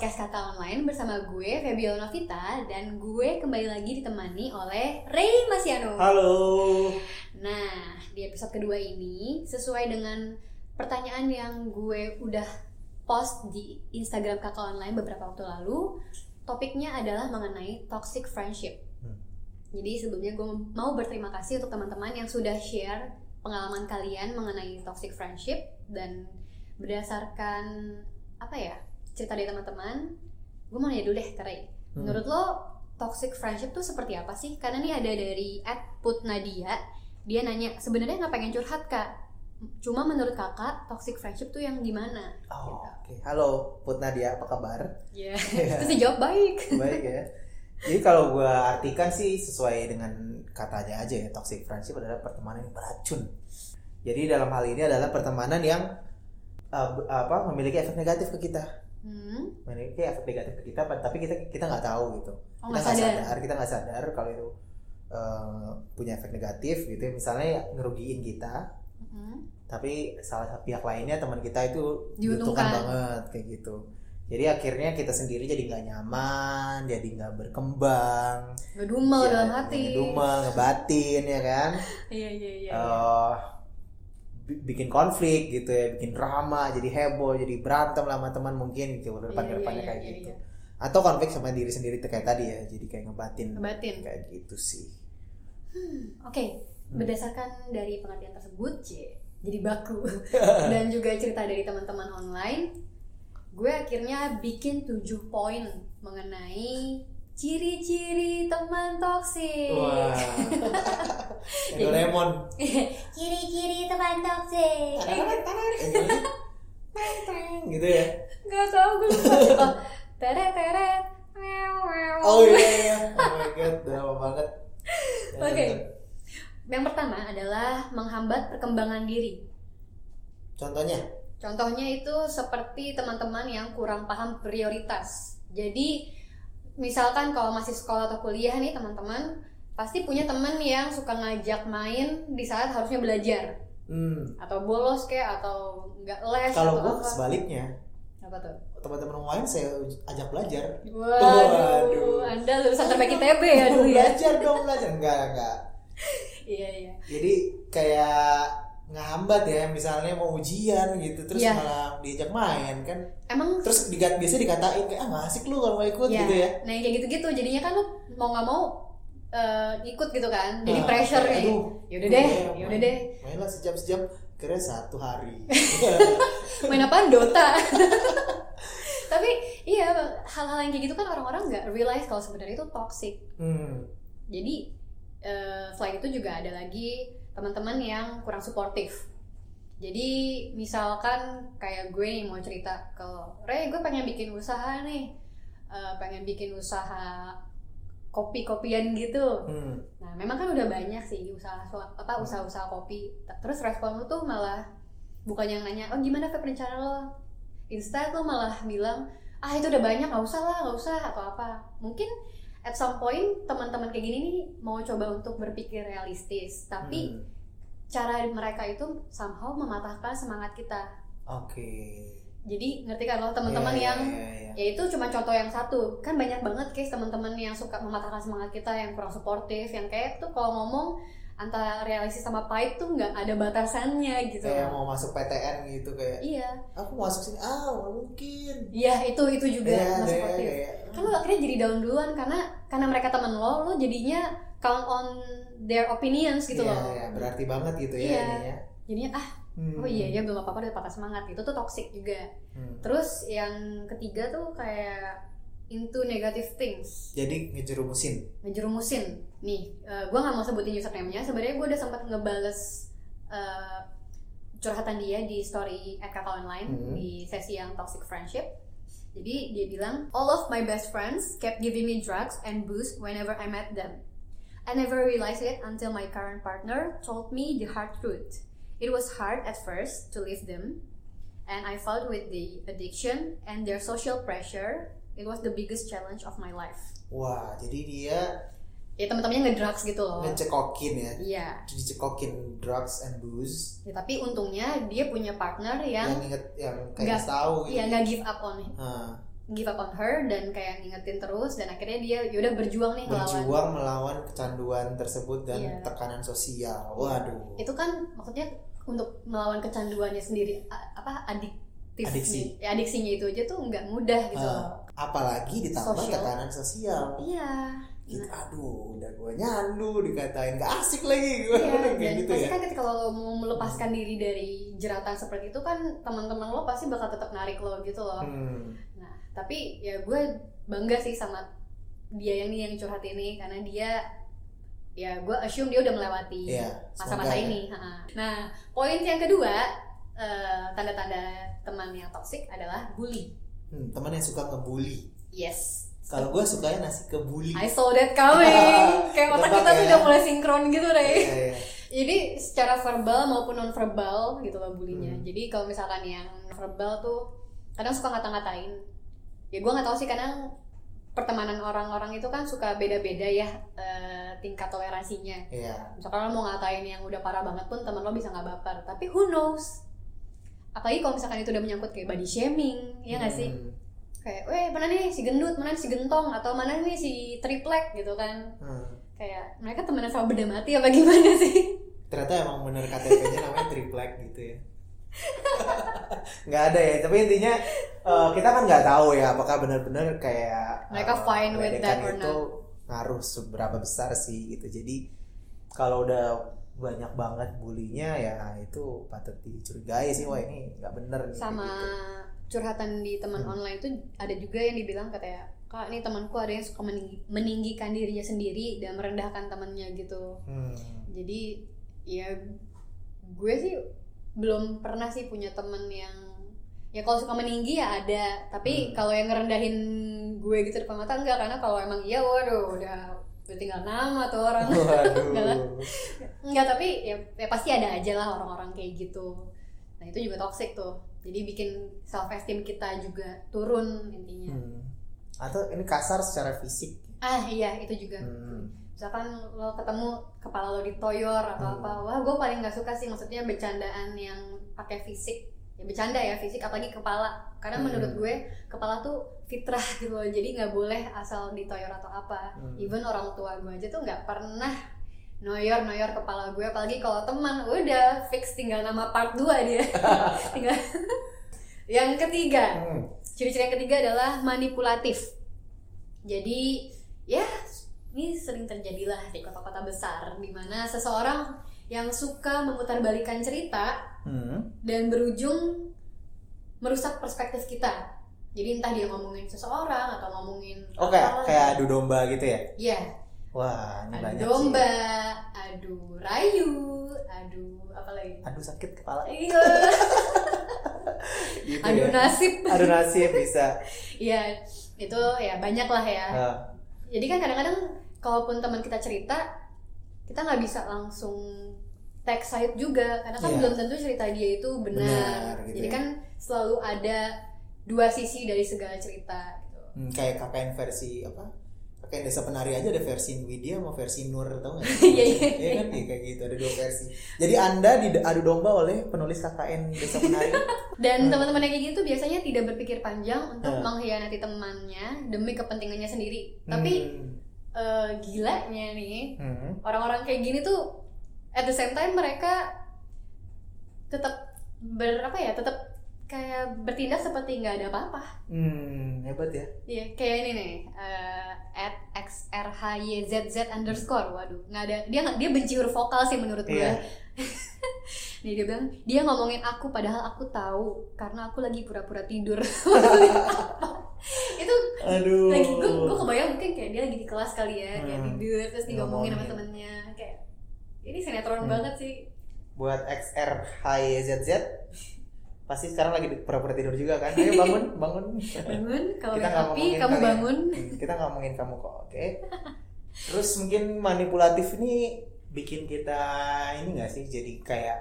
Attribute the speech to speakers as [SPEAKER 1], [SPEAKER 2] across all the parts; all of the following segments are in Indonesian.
[SPEAKER 1] podcast Kata Online bersama gue Febiola Novita dan gue kembali lagi ditemani oleh Ray Masiano.
[SPEAKER 2] Halo.
[SPEAKER 1] Nah, di episode kedua ini sesuai dengan pertanyaan yang gue udah post di Instagram Kakak Online beberapa waktu lalu, topiknya adalah mengenai toxic friendship.
[SPEAKER 2] Hmm.
[SPEAKER 1] Jadi sebelumnya gue mau berterima kasih untuk teman-teman yang sudah share pengalaman kalian mengenai toxic friendship dan berdasarkan apa ya cerita dari teman-teman, gue mau nanya dulu deh Ray.
[SPEAKER 2] Hmm.
[SPEAKER 1] Menurut lo toxic friendship tuh seperti apa sih? Karena nih ada dari Put Nadia, dia nanya sebenarnya nggak pengen curhat kak, cuma menurut kakak toxic friendship tuh yang gimana?
[SPEAKER 2] Oh, oke. Halo, Put Nadia, apa kabar?
[SPEAKER 1] Ya, terus dijawab baik.
[SPEAKER 2] Baik ya. Jadi kalau gue artikan sih sesuai dengan katanya aja ya, toxic friendship adalah pertemanan yang beracun. Jadi dalam hal ini adalah pertemanan yang uh, apa memiliki efek negatif ke kita,
[SPEAKER 1] Hmm.
[SPEAKER 2] memiliki efek negatif ke kita, tapi kita kita nggak tahu gitu.
[SPEAKER 1] Oh
[SPEAKER 2] kita
[SPEAKER 1] nggak sadar.
[SPEAKER 2] kita nggak sadar kalau itu uh, punya efek negatif gitu. ya. Misalnya ngerugiin kita,
[SPEAKER 1] Hmm.
[SPEAKER 2] tapi salah satu pihak lainnya teman kita itu
[SPEAKER 1] Diuntungkan.
[SPEAKER 2] banget kayak gitu jadi akhirnya kita sendiri jadi nggak nyaman jadi nggak berkembang
[SPEAKER 1] Ngedumel
[SPEAKER 2] Ya,
[SPEAKER 1] dalam hati.
[SPEAKER 2] ngedumel ngebatin ya kan
[SPEAKER 1] Iya iya iya.
[SPEAKER 2] Eh, bi- bikin konflik gitu ya bikin drama jadi heboh jadi berantem lah sama teman mungkin gitu depan
[SPEAKER 1] Iya, iya,
[SPEAKER 2] depannya
[SPEAKER 1] iya,
[SPEAKER 2] kayak
[SPEAKER 1] iya,
[SPEAKER 2] gitu
[SPEAKER 1] iya.
[SPEAKER 2] atau konflik sama diri sendiri kayak tadi ya jadi kayak ngebatin
[SPEAKER 1] Ngebatin.
[SPEAKER 2] kayak gitu sih
[SPEAKER 1] Oke,
[SPEAKER 2] Hmm.
[SPEAKER 1] berdasarkan dari pengertian tersebut, C, jadi baku dan juga cerita dari teman-teman online, gue akhirnya bikin 7 poin mengenai ciri-ciri teman toksik.
[SPEAKER 2] wah Doraemon
[SPEAKER 1] ciri-ciri teman toksik.
[SPEAKER 2] gitu ya
[SPEAKER 1] Gak tau gue lupa. Oh, teret teret.
[SPEAKER 2] Oh iya iya. Oh my god, udah lama banget.
[SPEAKER 1] Oke. Yang pertama adalah menghambat perkembangan diri.
[SPEAKER 2] Contohnya?
[SPEAKER 1] Contohnya itu seperti teman-teman yang kurang paham prioritas. Jadi misalkan kalau masih sekolah atau kuliah nih teman-teman pasti punya teman yang suka ngajak main di saat harusnya belajar
[SPEAKER 2] Hmm.
[SPEAKER 1] atau bolos kayak atau nggak les
[SPEAKER 2] Kalau gue
[SPEAKER 1] apa.
[SPEAKER 2] sebaliknya,
[SPEAKER 1] Apa tuh?
[SPEAKER 2] teman-teman lain saya ajak belajar.
[SPEAKER 1] Waduh,
[SPEAKER 2] Waduh.
[SPEAKER 1] Anda lulusan terbaik ITB ya dulu ya.
[SPEAKER 2] belajar dong belajar. Enggak enggak.
[SPEAKER 1] Iya iya.
[SPEAKER 2] Jadi kayak ngehambat ya, misalnya mau ujian gitu, terus
[SPEAKER 1] Iya.
[SPEAKER 2] malah diajak main kan.
[SPEAKER 1] Emang
[SPEAKER 2] Terus digat biasa dikatain kayak ah nggak asik lu kalau mau ikut
[SPEAKER 1] ya,
[SPEAKER 2] gitu ya.
[SPEAKER 1] Nah yang kayak gitu-gitu jadinya kan lu mau nggak mau eh, ikut gitu kan. Jadi
[SPEAKER 2] Nah,
[SPEAKER 1] pressure
[SPEAKER 2] kayak, aduh,
[SPEAKER 1] Yaudah deh,
[SPEAKER 2] iya,
[SPEAKER 1] yaudah
[SPEAKER 2] main.
[SPEAKER 1] deh.
[SPEAKER 2] Main lah sejam-sejam, kira satu hari.
[SPEAKER 1] main apaan Dota tapi iya hal-hal yang kayak gitu kan orang-orang nggak realize kalau sebenarnya itu toxic
[SPEAKER 2] hmm.
[SPEAKER 1] jadi eh, selain itu juga ada lagi teman-teman yang kurang suportif jadi misalkan kayak gue nih mau cerita ke Ray gue pengen bikin usaha nih Eh, pengen bikin usaha kopi-kopian gitu
[SPEAKER 2] Hmm.
[SPEAKER 1] Nah, memang kan udah banyak sih usaha apa usaha-usaha kopi. Terus respon lu tuh malah bukan yang nanya, "Oh, gimana Feb rencana lo?" Instead lu malah bilang, "Ah, itu udah banyak, nggak usah lah, nggak usah atau apa." Mungkin at some point teman-teman kayak gini nih mau coba untuk berpikir realistis, tapi
[SPEAKER 2] Hmm.
[SPEAKER 1] cara mereka itu somehow mematahkan semangat kita.
[SPEAKER 2] Oke.
[SPEAKER 1] Jadi ngerti kan lo teman-teman
[SPEAKER 2] Iya,
[SPEAKER 1] yang
[SPEAKER 2] iya, iya.
[SPEAKER 1] ya itu cuma contoh yang satu kan banyak banget case teman-teman yang suka mematahkan semangat kita yang kurang suportif yang kayak tuh kalau ngomong antara realistis sama pahit tuh nggak ada batasannya gitu.
[SPEAKER 2] Kayak mau masuk PTN gitu kayak
[SPEAKER 1] iya.
[SPEAKER 2] Aku mau masuk sini. Ah mungkin.
[SPEAKER 1] Iya itu itu juga
[SPEAKER 2] Iya,
[SPEAKER 1] nggak
[SPEAKER 2] ada
[SPEAKER 1] suportif
[SPEAKER 2] kayak
[SPEAKER 1] kan lo akhirnya jadi down duluan karena karena mereka temen lo lo jadinya count on their opinions gitu
[SPEAKER 2] Iya,
[SPEAKER 1] loh.
[SPEAKER 2] iya, berarti banget gitu ya
[SPEAKER 1] Iya.
[SPEAKER 2] ininya.
[SPEAKER 1] Jadinya ah
[SPEAKER 2] Hmm.
[SPEAKER 1] oh iya ya belum apa apa udah patah semangat. Itu tuh toxic juga.
[SPEAKER 2] Hmm.
[SPEAKER 1] terus yang ketiga tuh kayak into negative things.
[SPEAKER 2] Jadi ngejerumusin.
[SPEAKER 1] Ngejerumusin. Nih gue nggak mau sebutin username-nya. Sebenarnya gue udah sempat ngebales eh, curhatan dia di story at kakak online
[SPEAKER 2] Mhm.
[SPEAKER 1] di sesi yang toxic friendship. Jadi dia bilang all of my best friends kept giving me drugs and booze whenever I met them. I never realized it until my current partner told me the hard truth. It was hard at first to leave them and I fought with the addiction and their social pressure it was the biggest challenge of my life.
[SPEAKER 2] Wah jadi dia
[SPEAKER 1] ya teman-temannya ngedrugs gitu loh.
[SPEAKER 2] ngecekokin ya?
[SPEAKER 1] Iya.
[SPEAKER 2] Dicekokin drugs and booze.
[SPEAKER 1] Ya, tapi untungnya dia punya partner yang
[SPEAKER 2] yang inget yang kayak
[SPEAKER 1] Nggak-
[SPEAKER 2] tahu
[SPEAKER 1] iya nggak give up on
[SPEAKER 2] Ah,
[SPEAKER 1] give up on her dan kayak ngingetin terus dan akhirnya dia yaudah berjuang nih ngelawan
[SPEAKER 2] berjuang melawan kecanduan tersebut dan
[SPEAKER 1] Iya.
[SPEAKER 2] tekanan sosial. Waduh.
[SPEAKER 1] Itu kan maksudnya untuk melawan kecanduannya sendiri apa adiktif
[SPEAKER 2] Adiksi.
[SPEAKER 1] ya adiksinya itu aja tuh nggak mudah gitu
[SPEAKER 2] Ah,
[SPEAKER 1] loh
[SPEAKER 2] apalagi ditambah
[SPEAKER 1] Sosial.
[SPEAKER 2] tekanan sosial
[SPEAKER 1] iya
[SPEAKER 2] gitu,
[SPEAKER 1] Nah,
[SPEAKER 2] aduh udah gue nyandu dikatain gak asik lagi gue
[SPEAKER 1] Iya,
[SPEAKER 2] kayak
[SPEAKER 1] dan
[SPEAKER 2] gitu
[SPEAKER 1] pasti
[SPEAKER 2] ya
[SPEAKER 1] kan ketika lo mau melepaskan diri dari jeratan seperti itu kan teman-teman lo pasti bakal tetap narik lo gitu loh.
[SPEAKER 2] Hmm.
[SPEAKER 1] Nah, tapi ya gue bangga sih sama dia yang nih yang curhat ini karena dia ya gue assume dia udah melewati
[SPEAKER 2] Iya,
[SPEAKER 1] masa-masa
[SPEAKER 2] ya.
[SPEAKER 1] ini. Ha. Nah, poin yang kedua eh, tanda-tanda teman yang toksik adalah bully.
[SPEAKER 2] Hmm, teman yang suka ngebully
[SPEAKER 1] Yes.
[SPEAKER 2] kalau gue sukanya nasi kebuli
[SPEAKER 1] I saw that coming. Kayak otak kita tuh
[SPEAKER 2] ya.
[SPEAKER 1] udah mulai sinkron gitu deh.
[SPEAKER 2] Iya, iya.
[SPEAKER 1] Jadi secara verbal maupun non verbal gitu loh bulinya.
[SPEAKER 2] Hmm.
[SPEAKER 1] Jadi kalau misalkan yang verbal tuh kadang suka ngata-ngatain. Ya gue nggak tahu sih kadang pertemanan orang-orang itu kan suka beda-beda ya eh, tingkat toleransinya.
[SPEAKER 2] Iya.
[SPEAKER 1] Misalkan lo mau ngatain yang udah parah banget pun teman lo bisa nggak baper. Tapi who knows? Apalagi kalau misalkan itu udah menyangkut kayak body shaming, ya nggak sih?
[SPEAKER 2] Hmm.
[SPEAKER 1] Kayak, weh mana nih si gendut, mana nih si gentong, atau mana nih si triplek gitu kan?
[SPEAKER 2] Hmm.
[SPEAKER 1] Kayak mereka temenan sama beda mati apa gimana sih?
[SPEAKER 2] ternyata emang bener KTP-nya namanya triplek gitu ya nggak ada ya tapi intinya eh, kita kan nggak tahu ya apakah benar-benar kayak
[SPEAKER 1] Mereka
[SPEAKER 2] eh,
[SPEAKER 1] fine with that or
[SPEAKER 2] itu ngaruh seberapa besar sih gitu jadi kalau udah banyak banget bulinya ya itu patut dicurigai sih wah ini nggak bener nih
[SPEAKER 1] sama
[SPEAKER 2] gitu.
[SPEAKER 1] curhatan di teman
[SPEAKER 2] Hmm.
[SPEAKER 1] online tuh ada juga yang dibilang katanya kak ini temanku ada yang suka meninggi- meninggikan dirinya sendiri dan merendahkan temannya gitu
[SPEAKER 2] Hmm.
[SPEAKER 1] jadi ya gue sih belum pernah sih punya temen yang ya kalau suka meninggi ya ada tapi
[SPEAKER 2] Hmm.
[SPEAKER 1] kalau yang ngerendahin gue gitu depan mata enggak karena kalau emang iya waduh udah udah tinggal nama tuh orang. Enggak, tapi ya, ya pasti ada aja lah orang-orang kayak gitu. Nah, itu juga toxic tuh. Jadi bikin self esteem kita juga turun intinya.
[SPEAKER 2] Hmm. Atau ini kasar secara fisik.
[SPEAKER 1] Ah, iya, itu juga.
[SPEAKER 2] Hmm.
[SPEAKER 1] Misalkan lo ketemu kepala lo ditoyor atau
[SPEAKER 2] Hmm.
[SPEAKER 1] apa. Wah, gue paling nggak suka sih maksudnya bercandaan yang pakai fisik. Ya bercanda ya fisik apalagi kepala. Karena
[SPEAKER 2] Hmm.
[SPEAKER 1] menurut gue kepala tuh fitrah gitu loh. Jadi nggak boleh asal ditoyor atau apa.
[SPEAKER 2] Hmm.
[SPEAKER 1] Even orang tua gue aja tuh nggak pernah noyor noyor kepala gue apalagi kalau teman udah fix tinggal nama part 2 dia tinggal yang ketiga
[SPEAKER 2] Hmm.
[SPEAKER 1] ciri-ciri yang ketiga adalah manipulatif jadi ya ini sering terjadilah di kota-kota besar di mana seseorang yang suka memutarbalikan cerita
[SPEAKER 2] Hmm.
[SPEAKER 1] dan berujung merusak perspektif kita jadi entah dia ngomongin seseorang atau ngomongin
[SPEAKER 2] Oh kayak
[SPEAKER 1] apa
[SPEAKER 2] kayak adu domba gitu ya?
[SPEAKER 1] ya
[SPEAKER 2] Wah, ini
[SPEAKER 1] adu
[SPEAKER 2] banyak
[SPEAKER 1] domba, adu rayu, adu apa lagi?
[SPEAKER 2] sih. Aduh sakit kepala.
[SPEAKER 1] Iya,
[SPEAKER 2] Gitu
[SPEAKER 1] adu
[SPEAKER 2] ya.
[SPEAKER 1] nasib.
[SPEAKER 2] Adu nasib bisa.
[SPEAKER 1] Iya, itu ya banyak lah ya.
[SPEAKER 2] Nah,
[SPEAKER 1] Jadi kan kadang-kadang kalaupun teman kita cerita, kita nggak bisa langsung take side juga, karena kan
[SPEAKER 2] Iya.
[SPEAKER 1] belum tentu cerita dia itu benar.
[SPEAKER 2] Benar, gitu
[SPEAKER 1] Jadi
[SPEAKER 2] ya.
[SPEAKER 1] kan selalu ada dua sisi dari segala cerita. Gitu.
[SPEAKER 2] hmm, kayak KKN versi apa? KKN Desa Penari aja ada versi Widya sama versi Nur tau nggak?
[SPEAKER 1] Iya, iya.
[SPEAKER 2] Iya kan Iya, kayak gitu ada dua versi. Jadi anda diadu domba oleh penulis KKN Desa Penari.
[SPEAKER 1] Dan
[SPEAKER 2] Hmm.
[SPEAKER 1] teman-teman yang kayak gitu biasanya tidak berpikir panjang untuk
[SPEAKER 2] Hmm.
[SPEAKER 1] mengkhianati temannya demi kepentingannya sendiri. Tapi
[SPEAKER 2] Hmm.
[SPEAKER 1] eh, gilanya nih
[SPEAKER 2] Hmm.
[SPEAKER 1] orang-orang kayak gini tuh at the same time mereka tetap ber apa ya tetap kayak bertindak seperti nggak ada apa-apa
[SPEAKER 2] Hmm, hebat ya.
[SPEAKER 1] Iya kayak ini nih eh, at xrhyzz underscore waduh nggak ada dia nggak dia benci huruf vokal sih menurut gue
[SPEAKER 2] Iya.
[SPEAKER 1] nih dia bilang dia ngomongin aku padahal aku tahu karena aku lagi pura-pura tidur itu
[SPEAKER 2] Aduh.
[SPEAKER 1] lagi gue gue kebayang mungkin kayak dia lagi di kelas kali ya kayak
[SPEAKER 2] Hmm.
[SPEAKER 1] tidur terus digomongin sama
[SPEAKER 2] Ngomongin.
[SPEAKER 1] temennya kayak ini sinetron
[SPEAKER 2] Hmm.
[SPEAKER 1] banget sih
[SPEAKER 2] Buat XR HYZZ pasti sekarang lagi pura-pura tidur juga kan? Ayo bangun, bangun.
[SPEAKER 1] bangun kalau
[SPEAKER 2] Kita nggak ngomongin
[SPEAKER 1] kamu
[SPEAKER 2] kalian.
[SPEAKER 1] bangun
[SPEAKER 2] Hmm, Kita ngomongin kamu kok, oke? Terus mungkin manipulatif ini bikin kita ini nggak sih jadi kayak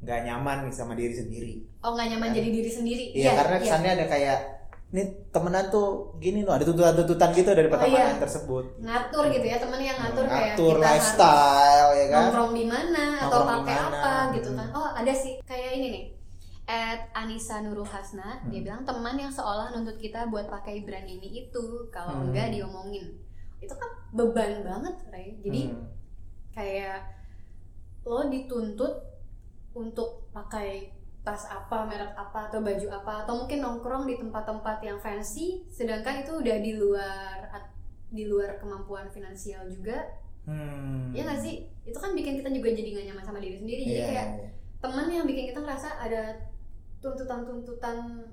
[SPEAKER 2] nggak nyaman nih sama diri sendiri.
[SPEAKER 1] oh nggak nyaman
[SPEAKER 2] Kan.
[SPEAKER 1] jadi diri sendiri
[SPEAKER 2] Iya, karena kesannya ada kayak ini temenan tuh gini loh ada tuntutan-tuntutan gitu dari
[SPEAKER 1] Oh,
[SPEAKER 2] pertemanan
[SPEAKER 1] iya.
[SPEAKER 2] tersebut
[SPEAKER 1] ngatur gitu ya temen yang ngatur kayak
[SPEAKER 2] ngatur
[SPEAKER 1] kita harus
[SPEAKER 2] lifestyle ya kan
[SPEAKER 1] nongkrong di mana atau pakai apa gitu
[SPEAKER 2] hmm.
[SPEAKER 1] kan oh ada sih kayak ini nih at Anissa Nurul Hasna dia
[SPEAKER 2] Hmm.
[SPEAKER 1] bilang teman yang seolah nuntut kita buat pakai brand ini itu kalau
[SPEAKER 2] Hmm.
[SPEAKER 1] enggak diomongin itu kan beban banget Ray jadi
[SPEAKER 2] Hmm.
[SPEAKER 1] kayak lo dituntut untuk pakai tas apa merek apa atau baju apa atau mungkin nongkrong di tempat-tempat yang fancy sedangkan itu udah di luar di luar kemampuan finansial juga.
[SPEAKER 2] Hmm.
[SPEAKER 1] ya nggak sih? Itu kan bikin kita juga jadi nggak nyaman sama diri sendiri. Jadi
[SPEAKER 2] Iya,
[SPEAKER 1] kayak
[SPEAKER 2] iya.
[SPEAKER 1] teman yang bikin kita ngerasa ada tuntutan-tuntutan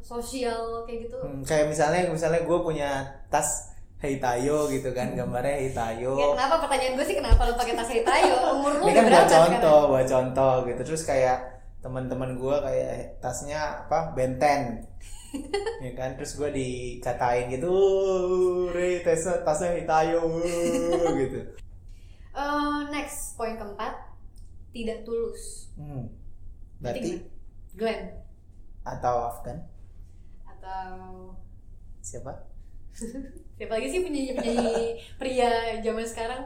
[SPEAKER 1] sosial kayak gitu.
[SPEAKER 2] Hmm, kayak misalnya misalnya gue punya tas Heitayo gitu kan gambarnya Heitayo
[SPEAKER 1] Ya, kenapa? Pertanyaan gue sih kenapa lo pakai tas Tayo? Umur lo
[SPEAKER 2] ini kan buat contoh buat contoh gitu. Terus kayak teman-teman gue kayak tasnya apa benten. Ya kan? Terus gue dikatain gitu "Uh, Re tasnya tasnya Hitayo uh," gitu.
[SPEAKER 1] Eh, next poin keempat tidak tulus.
[SPEAKER 2] Hmm.
[SPEAKER 1] Berarti? Glenn.
[SPEAKER 2] Atau Afgan?
[SPEAKER 1] Atau
[SPEAKER 2] siapa?
[SPEAKER 1] Siapa lagi sih penyanyi penyanyi pria zaman sekarang?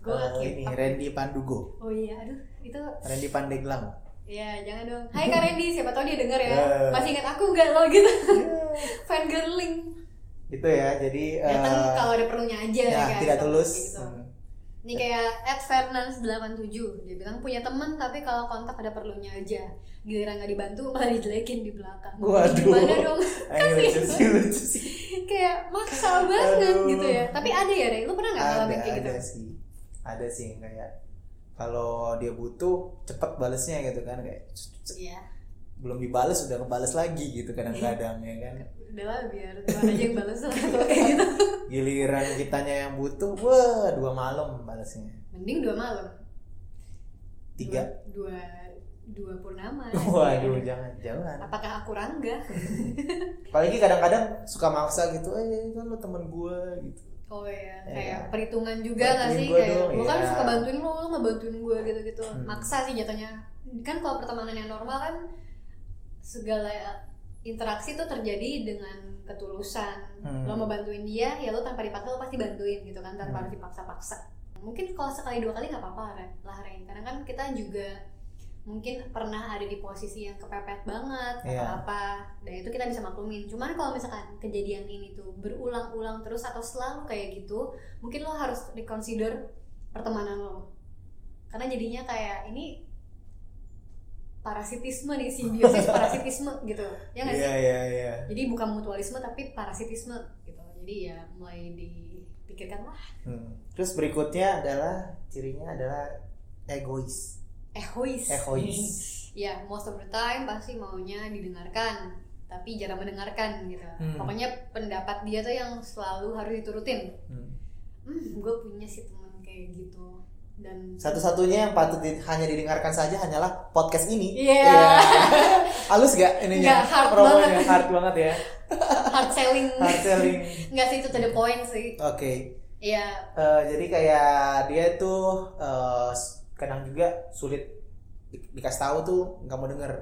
[SPEAKER 1] Gue
[SPEAKER 2] Eh, ini Randy Pandugo.
[SPEAKER 1] Oh iya aduh itu
[SPEAKER 2] Randy Pandeglang
[SPEAKER 1] ya jangan dong Hai Kak Randy siapa tahu dia denger ya
[SPEAKER 2] Eh.
[SPEAKER 1] masih ingat aku nggak lo gitu fan girling
[SPEAKER 2] itu ya jadi
[SPEAKER 1] datang
[SPEAKER 2] eh,
[SPEAKER 1] kalau ada perlunya aja
[SPEAKER 2] ya,
[SPEAKER 1] kan
[SPEAKER 2] tidak tulus
[SPEAKER 1] gitu.
[SPEAKER 2] Hmm.
[SPEAKER 1] Ini kayak Ed Fernandes 87 Dia bilang punya temen tapi kalau kontak ada perlunya aja Giliran gak dibantu malah dijelekin di belakang
[SPEAKER 2] Waduh.
[SPEAKER 1] Gimana dong?
[SPEAKER 2] Ayo, lucu sih lucu sih
[SPEAKER 1] Kayak maksa banget
[SPEAKER 2] Aduh.
[SPEAKER 1] gitu ya Tapi ada ya Rey? Lu pernah gak ngalamin kayak gitu?
[SPEAKER 2] ada sih ada sih kayak kalau dia butuh cepet balesnya gitu kan kayak
[SPEAKER 1] Iya.
[SPEAKER 2] Belum dibales udah ngebales lagi gitu kadang-kadang ya kan?
[SPEAKER 1] Udah lah biar Tuhan aja yang bales kayak gitu
[SPEAKER 2] giliran kitanya yang butuh wah dua malam balesnya.
[SPEAKER 1] Mending dua malam.
[SPEAKER 2] Tiga?
[SPEAKER 1] Dua, dua, dua purnama.
[SPEAKER 2] Waduh
[SPEAKER 1] ya.
[SPEAKER 2] jangan jangan.
[SPEAKER 1] Apakah aku rangga?
[SPEAKER 2] apalagi kadang-kadang suka maksa gitu eh kan lo temen gue gitu
[SPEAKER 1] Oh iya, kayak perhitungan juga gak sih?
[SPEAKER 2] gua
[SPEAKER 1] Kayak
[SPEAKER 2] dong,
[SPEAKER 1] gue kan
[SPEAKER 2] iya.
[SPEAKER 1] suka bantuin lo, lo gak bantuin gue gitu-gitu
[SPEAKER 2] Hmm.
[SPEAKER 1] Maksa sih jatuhnya Kan kalau pertemanan yang normal kan Segala interaksi tuh terjadi dengan ketulusan
[SPEAKER 2] Hmm.
[SPEAKER 1] Lo mau bantuin dia, ya lo tanpa dipaksa lo pasti bantuin gitu kan Tanpa
[SPEAKER 2] Hmm.
[SPEAKER 1] harus dipaksa-paksa Mungkin kalau sekali dua kali gak apa-apa lah Ren Karena kan kita juga mungkin pernah ada di posisi yang kepepet banget atau
[SPEAKER 2] Iya.
[SPEAKER 1] apa dan itu kita bisa maklumin. Cuman kalau misalkan kejadian ini tuh berulang-ulang terus atau selalu kayak gitu mungkin lo harus reconsider pertemanan lo. Karena jadinya kayak ini parasitisme nih simbiosis parasitisme gitu. Ya nggak sih?
[SPEAKER 2] iya iya iya.
[SPEAKER 1] Jadi bukan mutualisme tapi parasitisme gitu. Jadi ya mulai dipikirkan lah.
[SPEAKER 2] Hmm. terus berikutnya adalah cirinya adalah egois
[SPEAKER 1] egois
[SPEAKER 2] egois
[SPEAKER 1] ya most of the time pasti maunya didengarkan tapi jarang mendengarkan gitu
[SPEAKER 2] Hmm.
[SPEAKER 1] pokoknya pendapat dia tuh yang selalu harus diturutin
[SPEAKER 2] Hmm.
[SPEAKER 1] hmm gue punya sih teman kayak gitu dan
[SPEAKER 2] Satu-satunya yang patut di- hanya didengarkan saja hanyalah podcast ini.
[SPEAKER 1] Iya.
[SPEAKER 2] Halus gak ininya?
[SPEAKER 1] Nggak, hard
[SPEAKER 2] Promonya
[SPEAKER 1] banget.
[SPEAKER 2] hard banget ya.
[SPEAKER 1] hard selling
[SPEAKER 2] Hard selling.
[SPEAKER 1] nggak sih itu to the point sih
[SPEAKER 2] Oke.
[SPEAKER 1] Iya
[SPEAKER 2] Eh, jadi kayak dia tuh eh, s- kadang juga sulit di- dikasih tahu tuh nggak mau denger.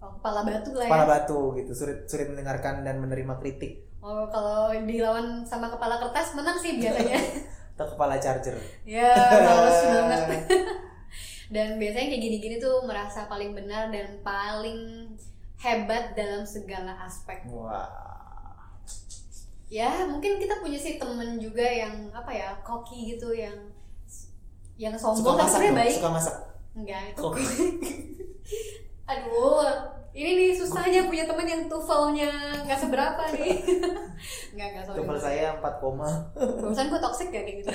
[SPEAKER 1] Oh, kepala batu lah ya?
[SPEAKER 2] Kepala batu gitu sulit sulit mendengarkan dan menerima kritik.
[SPEAKER 1] Oh kalau dilawan sama kepala kertas menang sih biasanya.
[SPEAKER 2] Atau kepala charger.
[SPEAKER 1] Ya males banget. Dan biasanya kayak gini-gini tuh merasa paling benar dan paling hebat dalam segala aspek.
[SPEAKER 2] Wah.
[SPEAKER 1] Ya mungkin kita punya sih temen juga yang apa ya koki gitu yang yang
[SPEAKER 2] suka
[SPEAKER 1] sombong tapi
[SPEAKER 2] masak
[SPEAKER 1] sebenarnya
[SPEAKER 2] dong,
[SPEAKER 1] baik.
[SPEAKER 2] suka masak.
[SPEAKER 1] Enggak itu
[SPEAKER 2] Koki.
[SPEAKER 1] aduh ini nih susahnya punya temen yang tuvelnya nggak seberapa nih. Nggak nggak sorry.
[SPEAKER 2] Tuvel saya 4 koma.
[SPEAKER 1] Barusan gue toxic ya kayak gitu?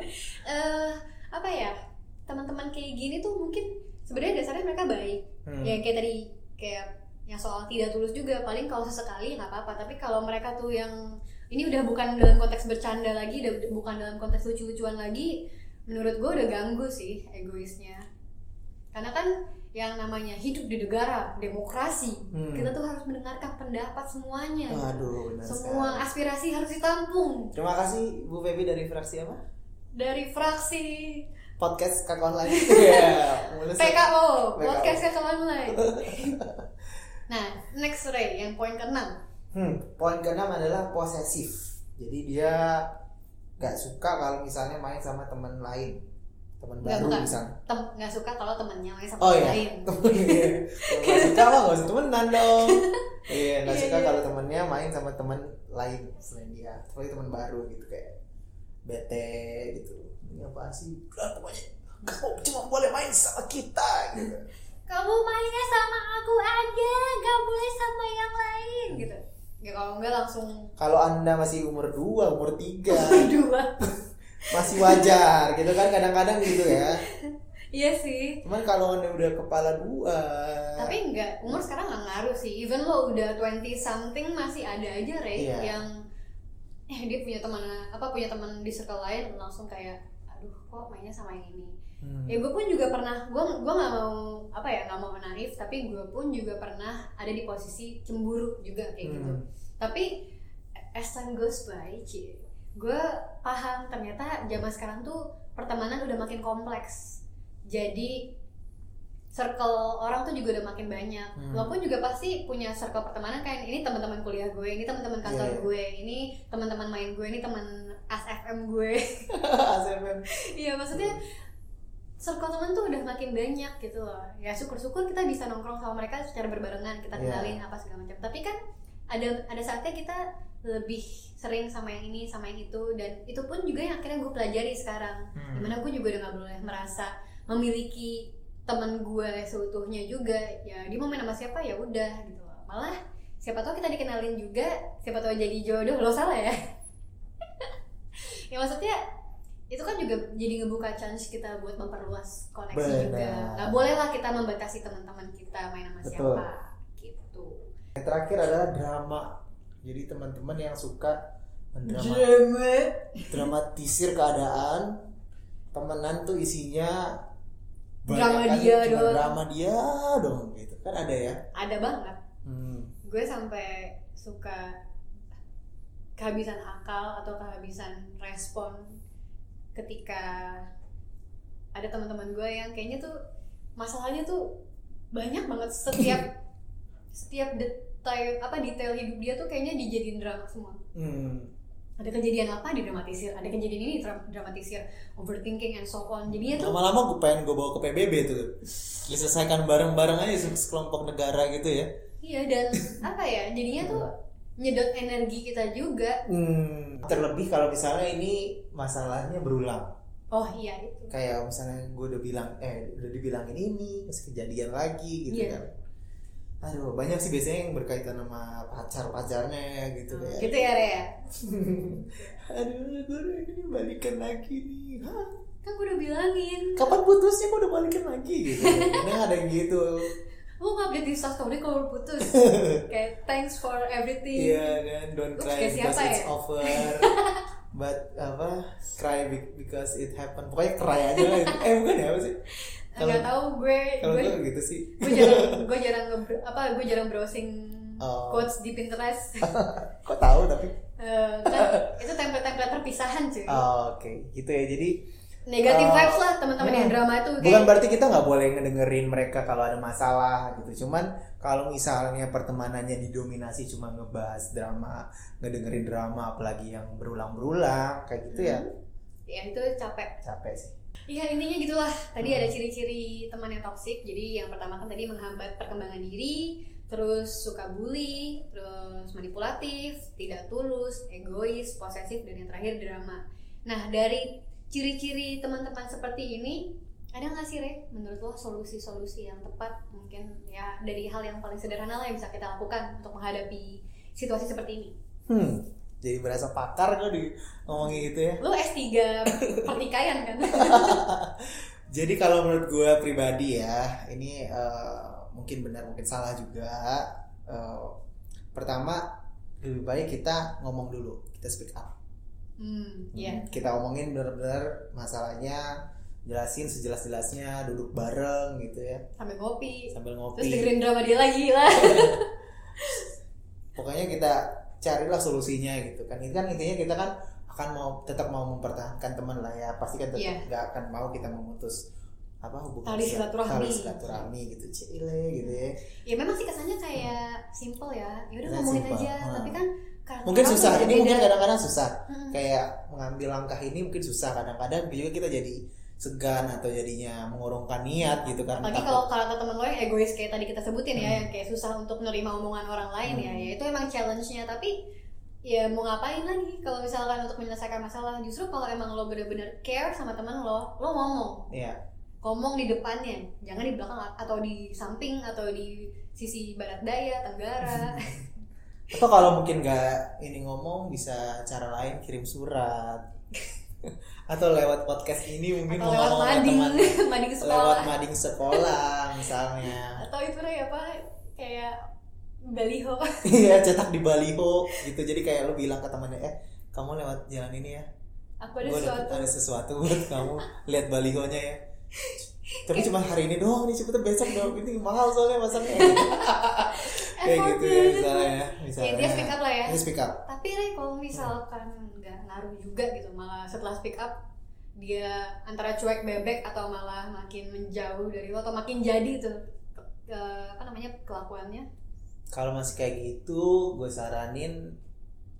[SPEAKER 1] Eh, apa ya? Teman-teman kayak gini tuh mungkin sebenarnya dasarnya mereka baik.
[SPEAKER 2] Hmm.
[SPEAKER 1] ya kayak tadi kayak yang soal tidak tulus juga. Paling kalau sesekali nggak apa-apa. Tapi kalau mereka tuh yang ini udah bukan dalam konteks bercanda lagi udah bukan dalam konteks lucu-lucuan lagi menurut gue udah ganggu sih egoisnya karena kan yang namanya hidup di negara demokrasi
[SPEAKER 2] Hmm.
[SPEAKER 1] kita tuh harus mendengarkan pendapat semuanya
[SPEAKER 2] Waduh, benar
[SPEAKER 1] semua
[SPEAKER 2] sekali.
[SPEAKER 1] aspirasi harus ditampung
[SPEAKER 2] Terima kasih Bu Feby dari fraksi apa?
[SPEAKER 1] dari fraksi
[SPEAKER 2] Podcast Kakak Online. Mulus ya.
[SPEAKER 1] PKO
[SPEAKER 2] PKO.
[SPEAKER 1] podcast kakak online nah next Ray yang poin keenam
[SPEAKER 2] Hmm, poin keenam adalah posesif. Jadi dia nggak suka kalau misalnya main sama teman lain, teman
[SPEAKER 1] Nggak,
[SPEAKER 2] baru
[SPEAKER 1] bukan.
[SPEAKER 2] misalnya.
[SPEAKER 1] Tem nggak suka kalau temennya main sama
[SPEAKER 2] Oh iya,
[SPEAKER 1] lain
[SPEAKER 2] temen iya. Nggak suka mah nggak usah temenan dong. Iya, nggak
[SPEAKER 1] Iya,
[SPEAKER 2] suka
[SPEAKER 1] iya.
[SPEAKER 2] kalau temennya main sama teman lain selain dia, kecuali teman baru gitu kayak bete gitu. Ini apa sih? Ah, temannya kamu cuma boleh main sama kita gitu.
[SPEAKER 1] kamu mainnya sama aku aja gak boleh sama yang lain gitu ya kalau enggak langsung
[SPEAKER 2] Kalau anda masih umur 2, umur 3
[SPEAKER 1] dua.
[SPEAKER 2] masih wajar gitu kan? Kadang-kadang gitu ya.
[SPEAKER 1] iya sih.
[SPEAKER 2] Cuman kalau anda udah kepala dua,
[SPEAKER 1] tapi enggak umur sekarang nggak ngaruh sih. Even lo udah 20 something masih ada aja Ray
[SPEAKER 2] Iya.
[SPEAKER 1] yang eh dia punya teman apa punya teman di circle lain langsung kayak aduh kok mainnya sama yang ini
[SPEAKER 2] Hmm.
[SPEAKER 1] ya gue pun juga pernah gue gue nggak mau apa ya nggak mau naif tapi gue pun juga pernah ada di posisi cemburu juga kayak gitu
[SPEAKER 2] Hmm.
[SPEAKER 1] tapi as time goes by cie gue paham ternyata zaman sekarang tuh pertemanan udah makin kompleks jadi circle orang tuh juga udah makin banyak
[SPEAKER 2] Hmm.
[SPEAKER 1] lo pun juga pasti punya circle pertemanan kayak ini teman-teman kuliah gue ini teman-teman kantor
[SPEAKER 2] Iya, iya.
[SPEAKER 1] gue ini teman-teman main gue ini teman ASFM gue
[SPEAKER 2] ASMM.
[SPEAKER 1] iya maksudnya circle teman tuh udah makin banyak gitu loh. Ya syukur-syukur kita bisa nongkrong sama mereka secara berbarengan kita
[SPEAKER 2] Iya.
[SPEAKER 1] kenalin apa segala macam. Tapi kan ada ada saatnya kita lebih sering sama yang ini sama yang itu dan itu pun juga yang akhirnya gue pelajari sekarang.
[SPEAKER 2] Hmm.
[SPEAKER 1] di mana gue juga udah gak boleh merasa memiliki teman gue seutuhnya juga. Ya dia mau main sama siapa ya udah gitu loh. Malah siapa tahu kita dikenalin juga siapa tahu jadi jodoh lo salah ya. Ya maksudnya itu kan juga jadi ngebuka chance kita buat memperluas koneksi
[SPEAKER 2] Benar.
[SPEAKER 1] juga nggak boleh lah kita membatasi teman-teman kita main sama
[SPEAKER 2] Betul.
[SPEAKER 1] siapa gitu
[SPEAKER 2] Yang terakhir adalah drama. Jadi teman-teman yang suka mendrama
[SPEAKER 1] drama
[SPEAKER 2] dramatisir keadaan, temenan tuh isinya
[SPEAKER 1] Drama
[SPEAKER 2] kan
[SPEAKER 1] dia doang.
[SPEAKER 2] drama dia dong gitu kan ada ya.
[SPEAKER 1] ada banget
[SPEAKER 2] Hmm.
[SPEAKER 1] gue sampai suka kehabisan akal atau kehabisan respon ketika ada teman-teman gue yang kayaknya tuh masalahnya tuh banyak banget setiap setiap detail apa detail hidup dia tuh kayaknya dijadiin drama semua
[SPEAKER 2] Hmm.
[SPEAKER 1] ada kejadian apa didramatisir ada kejadian ini didramatisir overthinking and so on jadinya tuh
[SPEAKER 2] Lama-lama gue pengen gue bawa ke PBB tuh. Diselesaikan bareng-bareng aja se- sekelompok negara gitu ya.
[SPEAKER 1] iya dan apa ya jadinya tuh nyedot energi kita juga
[SPEAKER 2] Hmm. Terlebih kalau misalnya ini masalahnya berulang.
[SPEAKER 1] oh iya itu
[SPEAKER 2] Kayak misalnya gue udah bilang, eh udah dibilangin ini, terus kejadian lagi gitu
[SPEAKER 1] Iya.
[SPEAKER 2] kan. Aduh, banyak sih biasanya yang berkaitan sama pacar-pacarnya gitu ya.
[SPEAKER 1] gitu ya Rea
[SPEAKER 2] Aduh, gue udah ini balikan lagi nih. Hah?
[SPEAKER 1] kan gue udah bilangin
[SPEAKER 2] Kapan putusnya kok udah balikan lagi gitu. Kadang ada yang gitu.
[SPEAKER 1] lu ngupdate di story kalau putus kayak thanks for everything
[SPEAKER 2] Iya kan, don't cry because
[SPEAKER 1] siapa
[SPEAKER 2] it's
[SPEAKER 1] ya?
[SPEAKER 2] over. But apa? Cry be- because it happened. Pokoknya cry aja lah. eh bukan ya apa sih?
[SPEAKER 1] nggak tahu gue
[SPEAKER 2] Kalau
[SPEAKER 1] gue
[SPEAKER 2] gue gitu sih.
[SPEAKER 1] gue jarang gue jarang apa gue jarang browsing
[SPEAKER 2] Oh.
[SPEAKER 1] quotes di Pinterest
[SPEAKER 2] Kok tahu tapi?
[SPEAKER 1] Eh, kan itu template-template perpisahan cuy
[SPEAKER 2] Oh, Oke, gitu ya. Jadi
[SPEAKER 1] negatif
[SPEAKER 2] Oh.
[SPEAKER 1] vibes lah teman-teman yang
[SPEAKER 2] Hmm.
[SPEAKER 1] drama itu kayak
[SPEAKER 2] bukan berarti kita nggak boleh ngedengerin mereka kalau ada masalah gitu. Cuman kalau misalnya pertemanannya didominasi cuma ngebahas drama, ngedengerin drama, apalagi yang berulang-berulang kayak gitu ya,
[SPEAKER 1] ya itu capek
[SPEAKER 2] capek sih.
[SPEAKER 1] Iya intinya gitulah. Tadi
[SPEAKER 2] Hmm.
[SPEAKER 1] ada ciri-ciri teman yang toksik. Jadi yang pertama kan tadi menghambat perkembangan diri, terus suka bully, terus manipulatif, tidak tulus, egois, posesif, dan yang terakhir drama. Nah dari ciri-ciri teman-teman seperti ini, ada nggak sih Re? Menurut lo solusi-solusi yang tepat mungkin ya dari hal yang paling sederhana lah yang bisa kita lakukan untuk menghadapi situasi seperti ini.
[SPEAKER 2] Hmm, jadi berasa pakar kalau di ngomongin gitu ya.
[SPEAKER 1] Lo S3 pertikaian kan?
[SPEAKER 2] Jadi kalau menurut gue pribadi ya, ini eh, mungkin benar mungkin salah juga. Eh, pertama lebih baik kita ngomong dulu, kita speak up.
[SPEAKER 1] Hmm, iya.
[SPEAKER 2] Kita omongin benar-benar masalahnya, jelasin sejelas-jelasnya, duduk bareng gitu ya,
[SPEAKER 1] Sambil ngopi.
[SPEAKER 2] sambil
[SPEAKER 1] Terus
[SPEAKER 2] ngopi.
[SPEAKER 1] dengerin drama dia lagi lah.
[SPEAKER 2] Pokoknya kita carilah solusinya gitu kan. Ini kan intinya kita kan akan mau tetap mau mempertahankan teman lah ya. Pasti kan tetap
[SPEAKER 1] Iya.
[SPEAKER 2] nggak akan mau kita memutus apa hubungan
[SPEAKER 1] Tali silaturahmi.
[SPEAKER 2] silaturahmi gitu cile gitu ya
[SPEAKER 1] ya memang sih kesannya kayak simple ya ya udah
[SPEAKER 2] Kesannya
[SPEAKER 1] ngomongin
[SPEAKER 2] simple.
[SPEAKER 1] aja
[SPEAKER 2] Hmm.
[SPEAKER 1] tapi kan karakter
[SPEAKER 2] mungkin susah
[SPEAKER 1] tuh
[SPEAKER 2] ini mungkin kadang-kadang susah
[SPEAKER 1] Mm-mm.
[SPEAKER 2] kayak mengambil langkah ini mungkin susah kadang-kadang juga kita jadi segan atau jadinya mengurungkan niat gitu kan
[SPEAKER 1] Apalagi kalau karakter temen lo yang egois kayak tadi kita sebutin ya,
[SPEAKER 2] Hmm.
[SPEAKER 1] yang kayak susah untuk menerima omongan orang lain ya,
[SPEAKER 2] Hmm.
[SPEAKER 1] ya itu emang challenge-nya. Tapi ya mau ngapain lagi kalau misalkan untuk menyelesaikan masalah. Justru kalau emang lo bener-bener care sama temen lo, lo ngomong.
[SPEAKER 2] Iya.
[SPEAKER 1] Ngomong di depannya, jangan di belakang atau di samping atau di sisi barat daya, tenggara.
[SPEAKER 2] atau kalau mungkin nggak ini ngomong bisa cara lain kirim surat. Atau lewat podcast ini mungkin
[SPEAKER 1] atau lewat mading,
[SPEAKER 2] teman.
[SPEAKER 1] Mading
[SPEAKER 2] lewat
[SPEAKER 1] sekolah.
[SPEAKER 2] mading sekolah misalnya.
[SPEAKER 1] Atau itu deh apa, kayak baliho.
[SPEAKER 2] iya cetak di baliho gitu. Jadi kayak lu bilang ke temannya eh kamu lewat jalan ini ya.
[SPEAKER 1] Aku ada
[SPEAKER 2] Gua
[SPEAKER 1] sesuatu.
[SPEAKER 2] ada sesuatu buat kamu. Lihat balihonya ya tapi cuma hari ini doang nih cepet besok dong. Ini mahal soalnya masaknya. Kayak gitu ya misalnya ya
[SPEAKER 1] Ya,
[SPEAKER 2] misalnya.
[SPEAKER 1] intinya speak up lah ya.
[SPEAKER 2] Ini speak up.
[SPEAKER 1] Tapi Ray kalau misalkan nggak ngaruh juga gitu malah setelah speak up dia antara cuek bebek atau malah makin menjauh dari lo atau makin jadi tuh ke, ke- apa namanya kelakuannya?
[SPEAKER 2] Kalau masih kayak gitu gue saranin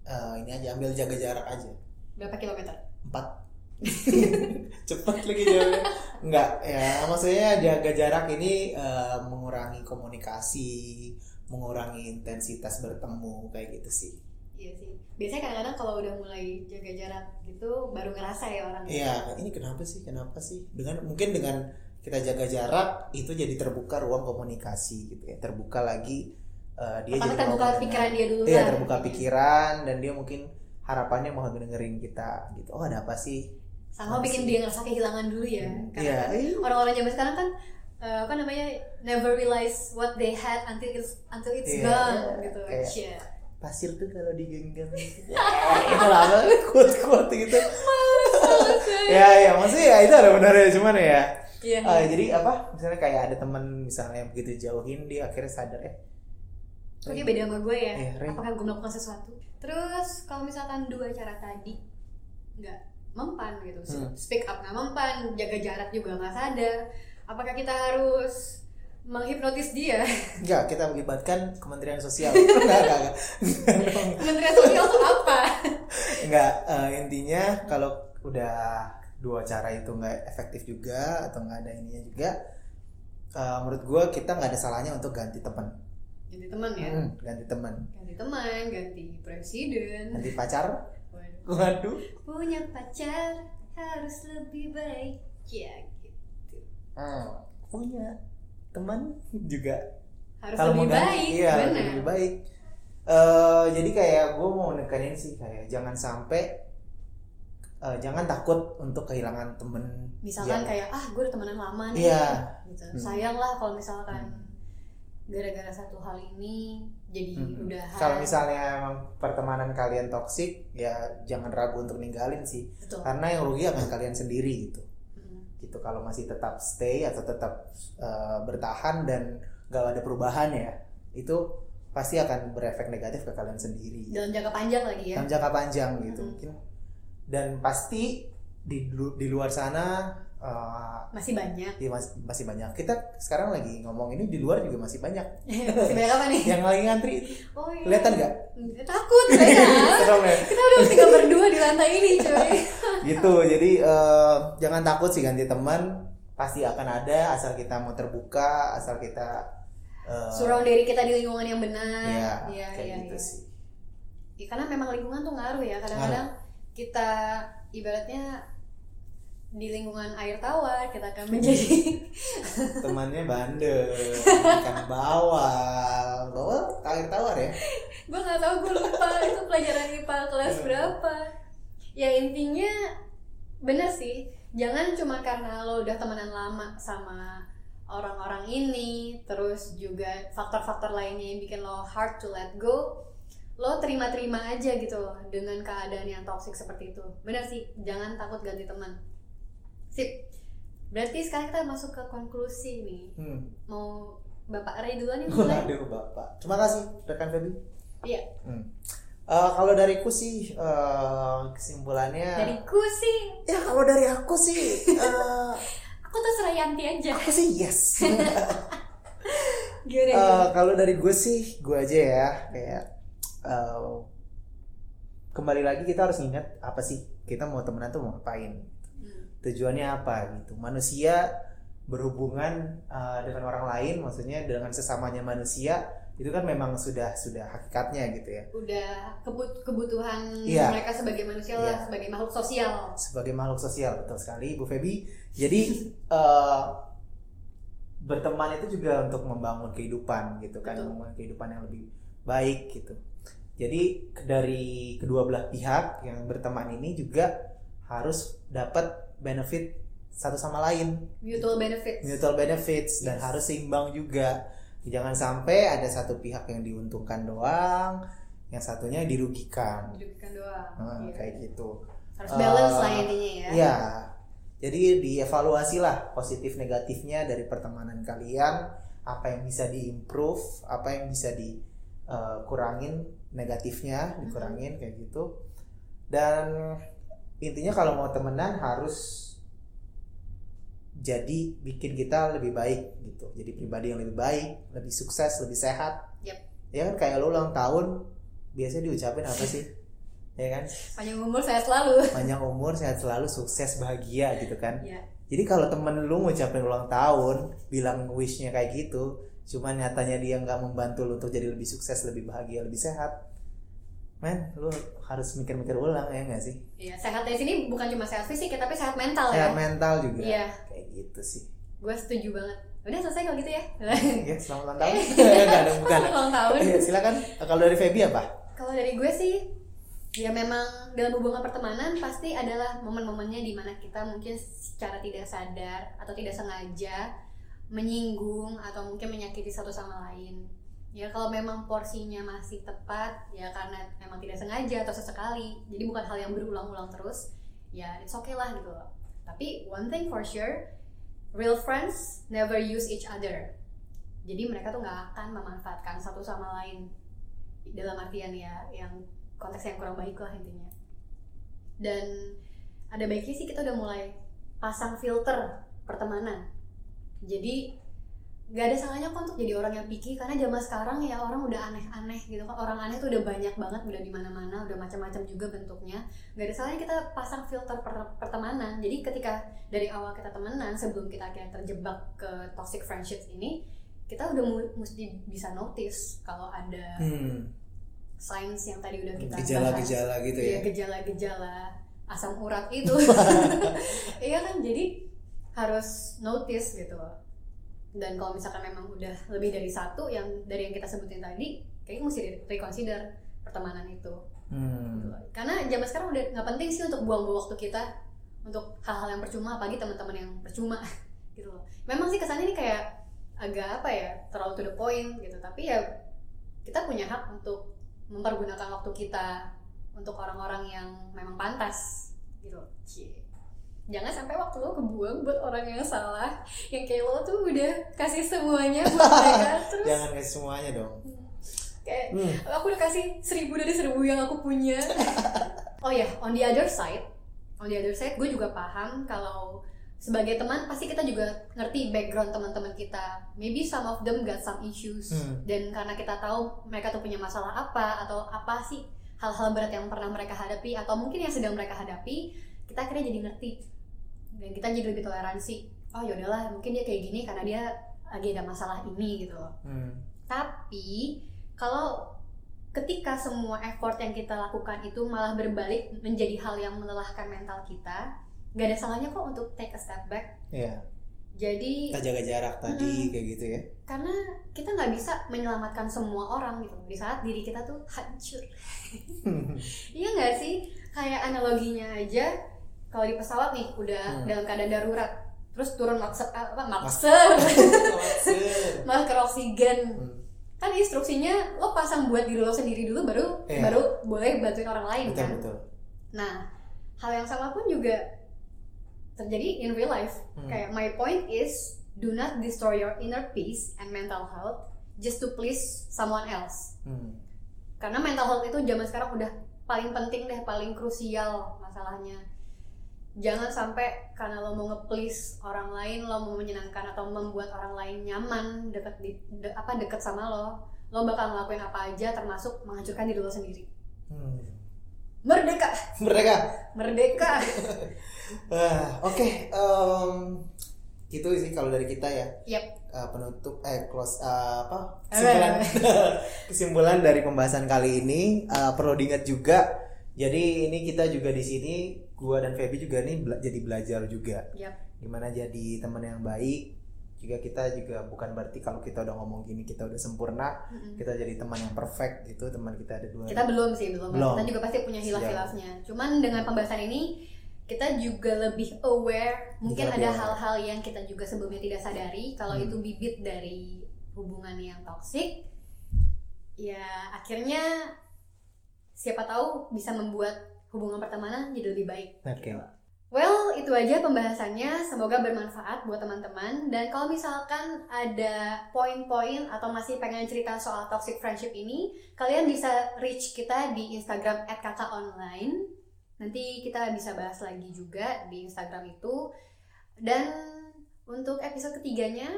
[SPEAKER 2] eh, ini aja ambil jaga jarak aja.
[SPEAKER 1] Berapa kilometer?
[SPEAKER 2] Empat cepat lagi jawabnya enggak ya maksudnya jaga jarak ini eh, mengurangi komunikasi mengurangi intensitas bertemu kayak gitu sih
[SPEAKER 1] iya sih biasanya kadang-kadang kalau udah mulai jaga jarak gitu baru ngerasa ya orang
[SPEAKER 2] Iya, ini kenapa sih? Kenapa sih? Dengan mungkin dengan kita jaga jarak itu jadi terbuka ruang komunikasi gitu ya. Terbuka lagi eh, dia
[SPEAKER 1] Pertama
[SPEAKER 2] jadi
[SPEAKER 1] terbuka
[SPEAKER 2] mendengar.
[SPEAKER 1] pikiran dia dulu
[SPEAKER 2] Iya,
[SPEAKER 1] lah.
[SPEAKER 2] terbuka pikiran dan dia mungkin harapannya mau dengerin kita gitu. Oh, ada apa sih?
[SPEAKER 1] Sama bikin dia ngerasa kehilangan dulu ya karena
[SPEAKER 2] Iya,
[SPEAKER 1] kan
[SPEAKER 2] iya.
[SPEAKER 1] orang-orang zaman sekarang kan eh, apa namanya never realize what they had until it's until it's
[SPEAKER 2] Iya,
[SPEAKER 1] gone
[SPEAKER 2] iya,
[SPEAKER 1] gitu
[SPEAKER 2] kayak-
[SPEAKER 1] Cia.
[SPEAKER 2] Pasir tuh kalau digenggam itu lah kuat-kuat gitu. ya, ya, maksudnya ya itu ada benarnya cuman ya.
[SPEAKER 1] Iya.
[SPEAKER 2] Eh, jadi apa? Misalnya kayak ada teman misalnya begitu jauhin dia akhirnya sadar eh
[SPEAKER 1] Kok dia beda sama gue ya?
[SPEAKER 2] Ray.
[SPEAKER 1] Apakah gue melakukan sesuatu? Terus kalau misalkan dua cara tadi nggak mempan gitu,
[SPEAKER 2] Hmm.
[SPEAKER 1] speak up nggak mempan, jaga jarak juga nggak sadar, apakah kita harus menghipnotis dia?
[SPEAKER 2] Enggak, kita melibatkan Kementerian Sosial. enggak, enggak, enggak.
[SPEAKER 1] Kementerian Sosial itu apa?
[SPEAKER 2] Enggak, eh, intinya kalau udah dua cara itu nggak efektif juga atau nggak ada ininya juga, eh, menurut gue kita nggak ada salahnya untuk ganti teman.
[SPEAKER 1] Ganti teman ya,
[SPEAKER 2] Hmm, ganti teman.
[SPEAKER 1] ganti teman, ganti presiden.
[SPEAKER 2] Ganti pacar.
[SPEAKER 1] Waduh. Punya pacar harus lebih baik, ya gitu.
[SPEAKER 2] Hmm, punya teman juga
[SPEAKER 1] Harus
[SPEAKER 2] kalau
[SPEAKER 1] lebih
[SPEAKER 2] mau ganti,
[SPEAKER 1] baik,
[SPEAKER 2] iya
[SPEAKER 1] benar.
[SPEAKER 2] lebih baik Eh, jadi kayak gue mau nekanin sih kayak jangan sampai eh, jangan takut untuk kehilangan temen
[SPEAKER 1] misalkan
[SPEAKER 2] yang-
[SPEAKER 1] kayak ah gue udah temenan lama nih
[SPEAKER 2] Iya.
[SPEAKER 1] gitu.
[SPEAKER 2] Hmm.
[SPEAKER 1] sayang lah kalau misalkan gara-gara satu hal ini jadi
[SPEAKER 2] Hmm.
[SPEAKER 1] udah
[SPEAKER 2] kalau misalnya emang pertemanan kalian toksik ya jangan ragu untuk ninggalin sih.
[SPEAKER 1] Betul.
[SPEAKER 2] Karena yang rugi akan kalian sendiri gitu.
[SPEAKER 1] Hmm.
[SPEAKER 2] gitu kalau masih tetap stay atau tetap eh, bertahan dan gak ada perubahan ya itu pasti akan berefek negatif ke kalian sendiri.
[SPEAKER 1] Dalam jangka panjang lagi ya?
[SPEAKER 2] Dalam jangka panjang gitu
[SPEAKER 1] Hmm.
[SPEAKER 2] mungkin. Dan pasti di di luar sana eh,
[SPEAKER 1] masih banyak.
[SPEAKER 2] di mas- masih banyak. Kita sekarang lagi ngomong ini di luar juga masih banyak.
[SPEAKER 1] Masih banyak apa nih?
[SPEAKER 2] Yang lagi ngantri.
[SPEAKER 1] Oh iya.
[SPEAKER 2] Kelihatan nggak?
[SPEAKER 1] Takut saya
[SPEAKER 2] ya?
[SPEAKER 1] kita udah tinggal berdua di lantai ini cuy.
[SPEAKER 2] Gitu jadi eh, jangan takut sih ganti teman. Pasti akan ada asal kita mau terbuka asal kita eh,
[SPEAKER 1] surround diri kita di lingkungan yang benar.
[SPEAKER 2] Iya,
[SPEAKER 1] iya
[SPEAKER 2] kayak
[SPEAKER 1] iya
[SPEAKER 2] gitu
[SPEAKER 1] iya.
[SPEAKER 2] sih.
[SPEAKER 1] Ya, karena memang lingkungan tuh ngaruh ya. Kadang-kadang kita ibaratnya di lingkungan air tawar kita akan menjadi
[SPEAKER 2] temannya bandel ikan bawal. Bawal air tawar ya?
[SPEAKER 1] Gue nggak tahu gue lupa. Itu pelajaran IPA kelas
[SPEAKER 2] Iya.
[SPEAKER 1] berapa. Ya intinya bener sih. Jangan cuma karena lo udah temenan lama sama orang-orang ini terus juga faktor-faktor lainnya yang bikin lo hard to let go lo terima-terima aja gitu loh dengan keadaan yang toxic seperti itu. Bener sih jangan takut ganti teman sip berarti sekarang kita masuk ke konklusi nih
[SPEAKER 2] hmm.
[SPEAKER 1] mau bapak Ray duluan yang mulai
[SPEAKER 2] Waduh bapak terima kasih rekan Feby
[SPEAKER 1] iya
[SPEAKER 2] Hmm. Eh, kalau dariku sih eh, kesimpulannya
[SPEAKER 1] dariku sih
[SPEAKER 2] ya kalau dari aku sih eh,
[SPEAKER 1] aku tuh Serayanti aja.
[SPEAKER 2] Aku sih yes.
[SPEAKER 1] Gimana?
[SPEAKER 2] Eh, kalau dari gue sih, gue aja ya kayak eh, kembali lagi kita harus ingat apa sih kita mau temenan tuh mau ngapain. Tujuannya apa gitu. Manusia berhubungan eh, dengan orang lain, maksudnya dengan sesamanya manusia itu kan memang sudah sudah hakikatnya gitu ya.
[SPEAKER 1] Udah kebut- kebutuhan
[SPEAKER 2] Iya.
[SPEAKER 1] mereka sebagai manusia lah,
[SPEAKER 2] Iya.
[SPEAKER 1] sebagai makhluk sosial.
[SPEAKER 2] sebagai makhluk sosial betul sekali Bu Febi. Jadi eh, berteman itu juga untuk membangun kehidupan gitu kan,
[SPEAKER 1] Betul.
[SPEAKER 2] membangun kehidupan yang lebih baik gitu. Jadi dari kedua belah pihak yang berteman ini juga harus dapat benefit satu sama lain,
[SPEAKER 1] Mutual benefits.
[SPEAKER 2] mutual benefits dan
[SPEAKER 1] Yes.
[SPEAKER 2] harus seimbang juga. Jangan sampai ada satu pihak yang diuntungkan doang, yang satunya dirugikan.
[SPEAKER 1] Dirugikan doang.
[SPEAKER 2] Nah,
[SPEAKER 1] Iya.
[SPEAKER 2] kayak gitu.
[SPEAKER 1] Harus balance
[SPEAKER 2] Eh,
[SPEAKER 1] lah intinya ya.
[SPEAKER 2] Iya. Jadi dievaluasi lah positif negatifnya dari pertemanan kalian, apa yang bisa diimprove, apa yang bisa dikurangin negatifnya, dikurangin kayak gitu. Dan intinya kalau mau temenan harus jadi bikin kita lebih baik gitu. Jadi pribadi yang lebih baik, lebih sukses, lebih sehat.
[SPEAKER 1] Yep.
[SPEAKER 2] Ya kan kayak lu ulang tahun biasanya diucapin apa sih? Ya kan?
[SPEAKER 1] Panjang umur saya selalu.
[SPEAKER 2] panjang umur sehat selalu sukses bahagia gitu kan
[SPEAKER 1] Iya.
[SPEAKER 2] jadi kalau temen lu ngucapin ulang tahun bilang wishnya kayak gitu cuman nyatanya dia nggak membantu lu untuk jadi lebih sukses lebih bahagia lebih sehat men lu harus mikir-mikir ulang ya nggak sih
[SPEAKER 1] Iya, sehat dari sini bukan cuma sehat fisik ya, tapi sehat mental
[SPEAKER 2] sehat
[SPEAKER 1] ya.
[SPEAKER 2] mental juga
[SPEAKER 1] Iya.
[SPEAKER 2] kayak gitu sih
[SPEAKER 1] Gue setuju banget. Udah selesai kalau gitu ya.
[SPEAKER 2] ya selamat ulang tahun nggak ada bukan
[SPEAKER 1] Selamat ulang tahun.
[SPEAKER 2] Iya, silakan kalau dari Feby apa
[SPEAKER 1] Kalau dari gue sih, ya memang dalam hubungan pertemanan pasti adalah momen-momennya di mana kita mungkin secara tidak sadar atau tidak sengaja menyinggung atau mungkin menyakiti satu sama lain. Ya kalau memang porsinya masih tepat, ya karena memang tidak sengaja atau sesekali, jadi bukan hal yang berulang-ulang terus, ya it's okay lah gitu loh. Tapi one thing for sure, real friends never use each other. Jadi mereka tuh nggak akan memanfaatkan satu sama lain dalam artian ya yang konteks yang kurang baik lah intinya dan ada baiknya sih kita udah mulai pasang filter pertemanan jadi nggak ada salahnya kok untuk jadi orang yang picky karena zaman sekarang ya orang udah aneh-aneh gitu kan. Orang aneh tuh udah banyak banget udah di mana-mana udah macam-macam juga bentuknya. Nggak ada salahnya kita pasang filter per- pertemanan. Jadi ketika dari awal kita temenan sebelum kita akhirnya terjebak ke toxic friendships ini kita udah mu- mesti bisa notice kalau ada
[SPEAKER 2] hmm,
[SPEAKER 1] signs yang tadi udah kita
[SPEAKER 2] gejala-gejala gitu
[SPEAKER 1] Iya,
[SPEAKER 2] ya
[SPEAKER 1] gejala-gejala asam urat itu. Iya kan? Jadi harus notice gitu. loh dan kalau misalkan memang udah lebih dari satu yang dari yang kita sebutin tadi kayaknya mesti reconsider pertemanan itu.
[SPEAKER 2] Hmm.
[SPEAKER 1] gitu. Karena zaman sekarang udah nggak penting sih untuk buang-buang waktu kita untuk hal-hal yang percuma apalagi teman-teman yang percuma gitu loh. Memang sih kesannya ini kayak agak apa ya terlalu to the point gitu. Tapi ya kita punya hak untuk mempergunakan waktu kita untuk orang-orang yang memang pantas gitu. Loh. Jangan sampai waktu lo kebuang buat orang yang salah. Yang kayak lo tuh udah kasih semuanya buat mereka terus
[SPEAKER 2] jangan kayak semuanya dong.
[SPEAKER 1] Kayak
[SPEAKER 2] hmm.
[SPEAKER 1] aku udah kasih seribu dari seribu yang aku punya. Oh ya on the other side on the other side gue juga paham kalau sebagai teman pasti kita juga ngerti background teman-teman kita. Maybe some of them got some issues.
[SPEAKER 2] Hmm.
[SPEAKER 1] dan karena kita tahu mereka tuh punya masalah apa atau apa sih hal-hal berat yang pernah mereka hadapi atau mungkin yang sedang mereka hadapi kita akhirnya jadi ngerti dan kita jadi lebih toleransi oh yaudahlah mungkin dia kayak gini karena dia lagi ada masalah ini gitu loh
[SPEAKER 2] Hmm.
[SPEAKER 1] tapi kalau ketika semua effort yang kita lakukan itu malah berbalik menjadi hal yang melelahkan mental kita, nggak ada salahnya kok untuk take a step back.
[SPEAKER 2] Iya.
[SPEAKER 1] Jadi
[SPEAKER 2] kita jaga jarak tadi
[SPEAKER 1] Hmm.
[SPEAKER 2] kayak gitu ya
[SPEAKER 1] karena kita nggak bisa menyelamatkan semua orang gitu di saat diri kita tuh hancur. Iya nggak sih? Kayak analoginya aja kalau di pesawat nih udah
[SPEAKER 2] Hmm.
[SPEAKER 1] dalam keadaan darurat, terus turun masker apa masker, masker oksigen,
[SPEAKER 2] Hmm.
[SPEAKER 1] kan instruksinya lo pasang buat diri lo sendiri dulu baru
[SPEAKER 2] Iya.
[SPEAKER 1] baru boleh bantuin orang lain
[SPEAKER 2] betul
[SPEAKER 1] kan
[SPEAKER 2] betul
[SPEAKER 1] nah hal yang sama pun juga terjadi in real life
[SPEAKER 2] Hmm.
[SPEAKER 1] kayak my point is do not destroy your inner peace and mental health just to please someone else
[SPEAKER 2] Hmm.
[SPEAKER 1] karena mental health itu zaman sekarang udah paling penting deh paling krusial masalahnya jangan sampai karena lo mau nge-please orang lain lo mau menyenangkan atau membuat orang lain nyaman deket di de- apa deket sama lo lo bakal ngelakuin apa aja termasuk menghancurkan diri lo sendiri
[SPEAKER 2] Hmm.
[SPEAKER 1] merdeka
[SPEAKER 2] Mereka.
[SPEAKER 1] merdeka
[SPEAKER 2] Ah, Oke, em, gitu sih kalau dari kita ya.
[SPEAKER 1] Yap.
[SPEAKER 2] Eh, penutup eh close eh, apa kesimpulan kesimpulan dari pembahasan kali ini eh, perlu diingat juga. Jadi ini kita juga di sini gua dan Feby juga nih bela- jadi belajar juga.
[SPEAKER 1] Yap.
[SPEAKER 2] Gimana jadi teman yang baik. Juga kita juga bukan berarti kalau kita udah ngomong gini kita udah sempurna,
[SPEAKER 1] Mm-mm.
[SPEAKER 2] kita jadi teman yang perfect gitu. Teman kita ada dua.
[SPEAKER 1] kita belum sih belum,
[SPEAKER 2] Belum.
[SPEAKER 1] kita juga pasti punya hilaf-hilafnya cuman dengan pembahasan ini kita juga lebih aware mungkin ada
[SPEAKER 2] lebih aware.
[SPEAKER 1] hal-hal yang kita juga sebelumnya tidak sadari kalau
[SPEAKER 2] Hmm.
[SPEAKER 1] itu bibit dari hubungan yang toksik ya akhirnya siapa tahu bisa membuat hubungan pertemanan jadi lebih baik
[SPEAKER 2] Oke.
[SPEAKER 1] Well, itu aja pembahasannya. Semoga bermanfaat buat teman-teman. Dan kalau misalkan ada poin-poin atau masih pengen cerita soal toxic friendship ini, kalian bisa reach kita di Instagram @kakak_online. Nanti kita bisa bahas lagi juga di Instagram itu. Dan untuk episode ketiganya,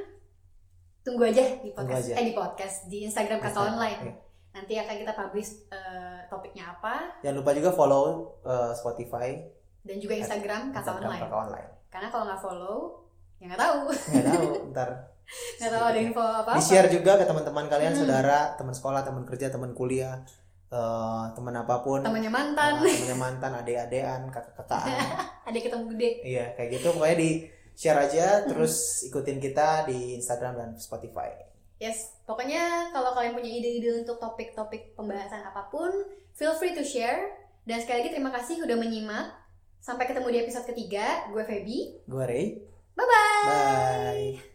[SPEAKER 1] tunggu aja di podcast,
[SPEAKER 2] aja.
[SPEAKER 1] eh di podcast di Instagram kakak
[SPEAKER 2] Instagram,
[SPEAKER 1] online.
[SPEAKER 2] oke.
[SPEAKER 1] Nanti akan kita publish eh, topiknya apa
[SPEAKER 2] Jangan lupa juga follow eh, Spotify,
[SPEAKER 1] dan juga Instagram
[SPEAKER 2] Instagram
[SPEAKER 1] online.
[SPEAKER 2] Online.
[SPEAKER 1] Karena kalau nggak follow, ya nggak tahu.
[SPEAKER 2] Nggak tahu, ntar
[SPEAKER 1] Nggak tahu ada info apa.
[SPEAKER 2] di share juga ke teman-teman kalian,
[SPEAKER 1] Hmm.
[SPEAKER 2] saudara, teman sekolah, teman kerja, teman kuliah, eh, teman apa pun,
[SPEAKER 1] Temannya mantan,
[SPEAKER 2] Eh, temannya mantan, adik-adean, kakak-kakaan,
[SPEAKER 1] ada ketemu gede.
[SPEAKER 2] iya kayak gitu. Pokoknya di share aja, terus ikutin kita di Instagram dan Spotify.
[SPEAKER 1] Yes, pokoknya kalau kalian punya ide-ide untuk topik-topik pembahasan apa pun, feel free to share. Dan sekali lagi terima kasih udah menyimak. Sampai ketemu di episode ketiga. Gue Feby.
[SPEAKER 2] Gue Ray,
[SPEAKER 1] Bye-bye.
[SPEAKER 2] bye.